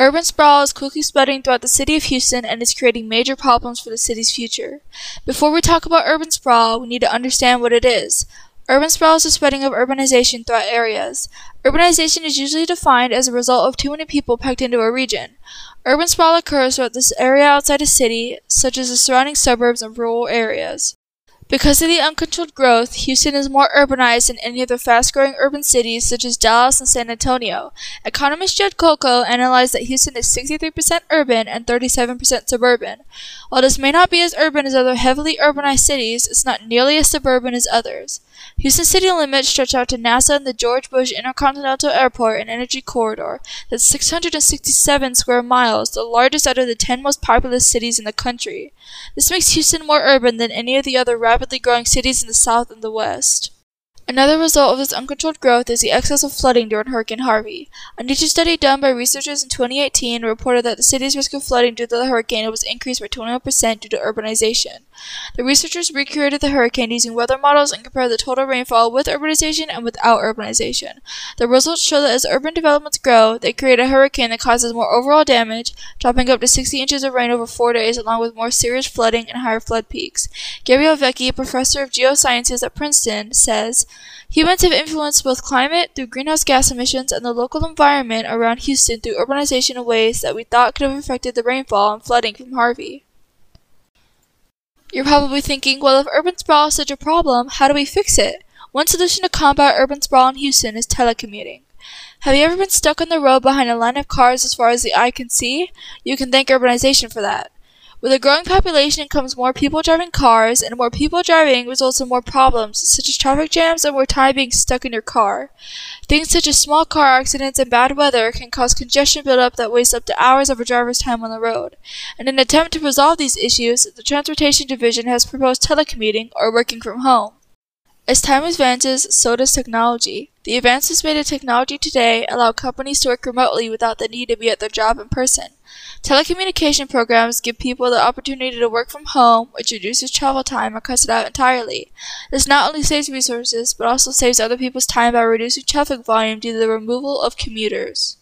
Urban sprawl is quickly spreading throughout the city of Houston and is creating major problems for the city's future. Before we talk about urban sprawl, we need to understand what it is. Urban sprawl is the spreading of urbanization throughout areas. Urbanization is usually defined as a result of too many people packed into a region. Urban sprawl occurs throughout this area outside a city, such as the surrounding suburbs and rural areas. Because of the uncontrolled growth, Houston is more urbanized than any of the fast-growing urban cities such as Dallas and San Antonio. Economist Judd Kolko analyzed that Houston is 63% urban and 37% suburban. While this may not be as urban as other heavily urbanized cities, it's not nearly as suburban as others. Houston city limits stretch out to NASA and the George Bush Intercontinental Airport and Energy Corridor. That's 667 square miles, the largest out of the 10 most populous cities in the country. This makes Houston more urban than any of the other rapidly growing cities in the South and the West. Another result of this uncontrolled growth is the excess of flooding during Hurricane Harvey. A nature study done by researchers in 2018 reported that the city's risk of flooding due to the hurricane was increased by 21% due to urbanization. The researchers recreated the hurricane using weather models and compared the total rainfall with urbanization and without urbanization. The results show that as urban developments grow, they create a hurricane that causes more overall damage, dropping up to 60 inches of rain over four days, along with more serious flooding and higher flood peaks. Gabriel Vecchi, professor of geosciences at Princeton, says, Humans have influenced both climate through greenhouse gas emissions and the local environment around Houston through urbanization in ways that we thought could have affected the rainfall and flooding from Harvey. You're probably thinking, well, if urban sprawl is such a problem, how do we fix it? One solution to combat urban sprawl in Houston is telecommuting. Have you ever been stuck on the road behind a line of cars as far as the eye can see? You can thank urbanization for that. With a growing population comes more people driving cars, and more people driving results in more problems, such as traffic jams and more time being stuck in your car. Things such as small car accidents and bad weather can cause congestion buildup that wastes up to hours of a driver's time on the road. In an attempt to resolve these issues, the Transportation Division has proposed telecommuting, or working from home. As time advances, so does technology. The advances made in technology today allow companies to work remotely without the need to be at their job in person. Telecommunication programs give people the opportunity to work from home, which reduces travel time or cuts it out entirely. This not only saves resources, but also saves other people's time by reducing traffic volume due to the removal of commuters.